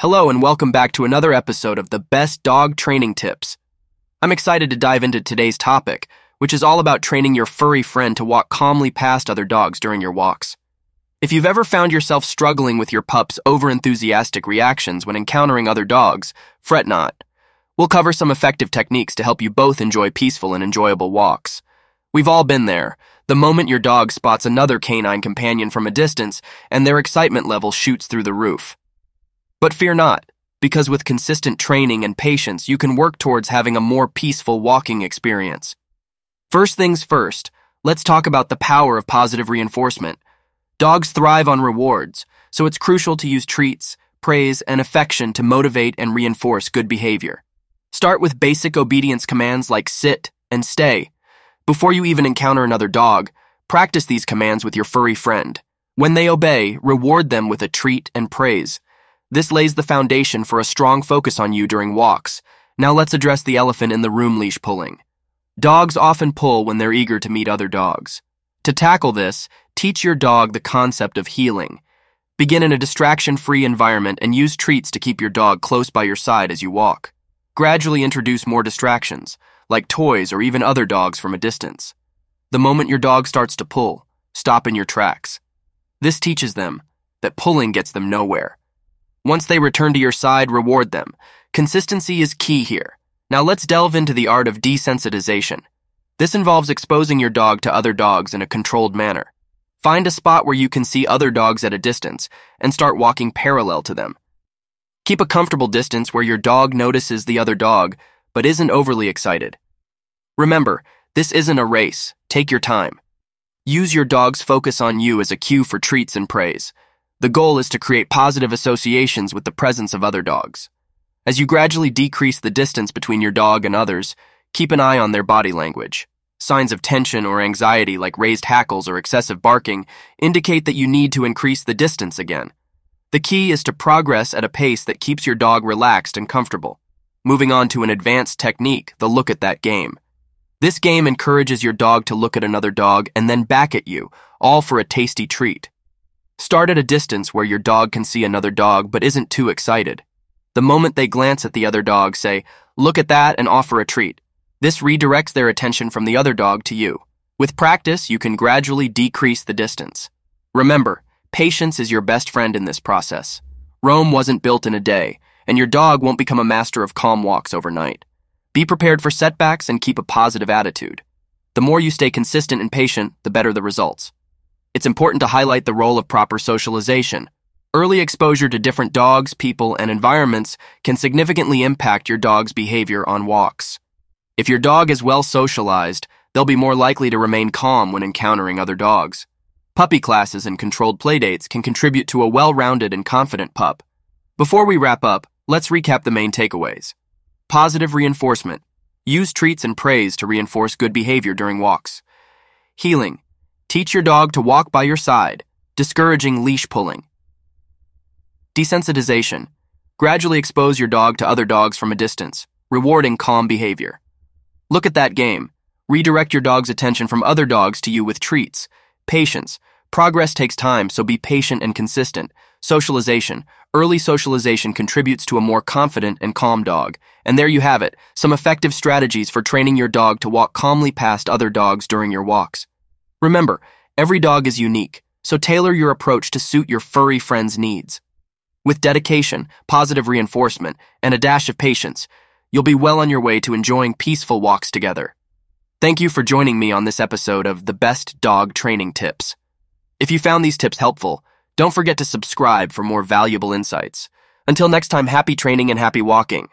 Hello, and welcome back to another episode of the Best Dog Training Tips. I'm excited to dive into today's topic, which is all about training your furry friend to walk calmly past other dogs during your walks. If you've ever found yourself struggling with your pup's overenthusiastic reactions when encountering other dogs, fret not. We'll cover some effective techniques to help you both enjoy peaceful and enjoyable walks. We've all been there. The moment your dog spots another canine companion from a distance and their excitement level shoots through the roof. But fear not, because with consistent training and patience, you can work towards having a more peaceful walking experience. First things first, let's talk about the power of positive reinforcement. Dogs thrive on rewards, so it's crucial to use treats, praise, and affection to motivate and reinforce good behavior. Start with basic obedience commands like sit and stay. Before you even encounter another dog, practice these commands with your furry friend. When they obey, reward them with a treat and praise. This lays the foundation for a strong focus on you during walks. Now let's address the elephant in the room leash pulling. Dogs often pull when they're eager to meet other dogs. To tackle this, teach your dog the concept of heeling. Begin in a distraction free environment and use treats to keep your dog close by your side as you walk. Gradually introduce more distractions, like toys or even other dogs from a distance. The moment your dog starts to pull, stop in your tracks. This teaches them that pulling gets them nowhere. Once they return to your side, reward them. Consistency is key here. Now let's delve into the art of desensitization. This involves exposing your dog to other dogs in a controlled manner. Find a spot where you can see other dogs at a distance and start walking parallel to them. Keep a comfortable distance where your dog notices the other dog but isn't overly excited. Remember, this isn't a race. Take your time. Use your dog's focus on you as a cue for treats and praise. The goal is to create positive associations with the presence of other dogs. As you gradually decrease the distance between your dog and others, keep an eye on their body language. Signs of tension or anxiety, like raised hackles or excessive barking, indicate that you need to increase the distance again. The key is to progress at a pace that keeps your dog relaxed and comfortable. Moving on to an advanced technique, the look at that game. This game encourages your dog to look at another dog and then back at you, all for a tasty treat. Start at a distance where your dog can see another dog but isn't too excited. The moment they glance at the other dog, say, look at that and offer a treat. This redirects their attention from the other dog to you. With practice, you can gradually decrease the distance. Remember, patience is your best friend in this process. Rome wasn't built in a day, and your dog won't become a master of calm walks overnight. Be prepared for setbacks and keep a positive attitude. The more you stay consistent and patient, the better the results. It's important to highlight the role of proper socialization. Early exposure to different dogs, people, and environments can significantly impact your dog's behavior on walks. If your dog is well socialized, they'll be more likely to remain calm when encountering other dogs. Puppy classes and controlled playdates can contribute to a well-rounded and confident pup. Before we wrap up, let's recap the main takeaways. Positive reinforcement. Use treats and praise to reinforce good behavior during walks. Heeling. Teach your dog to walk by your side, discouraging leash pulling. Desensitization. Gradually expose your dog to other dogs from a distance, rewarding calm behavior. Look at that game. Redirect your dog's attention from other dogs to you with treats. Patience. Progress takes time, so be patient and consistent. Socialization. Early socialization contributes to a more confident and calm dog. And there you have it, some effective strategies for training your dog to walk calmly past other dogs during your walks. Remember, every dog is unique, so tailor your approach to suit your furry friend's needs. With dedication, positive reinforcement, and a dash of patience, you'll be well on your way to enjoying peaceful walks together. Thank you for joining me on this episode of The Best Dog Training Tips. If you found these tips helpful, don't forget to subscribe for more valuable insights. Until next time, happy training and happy walking.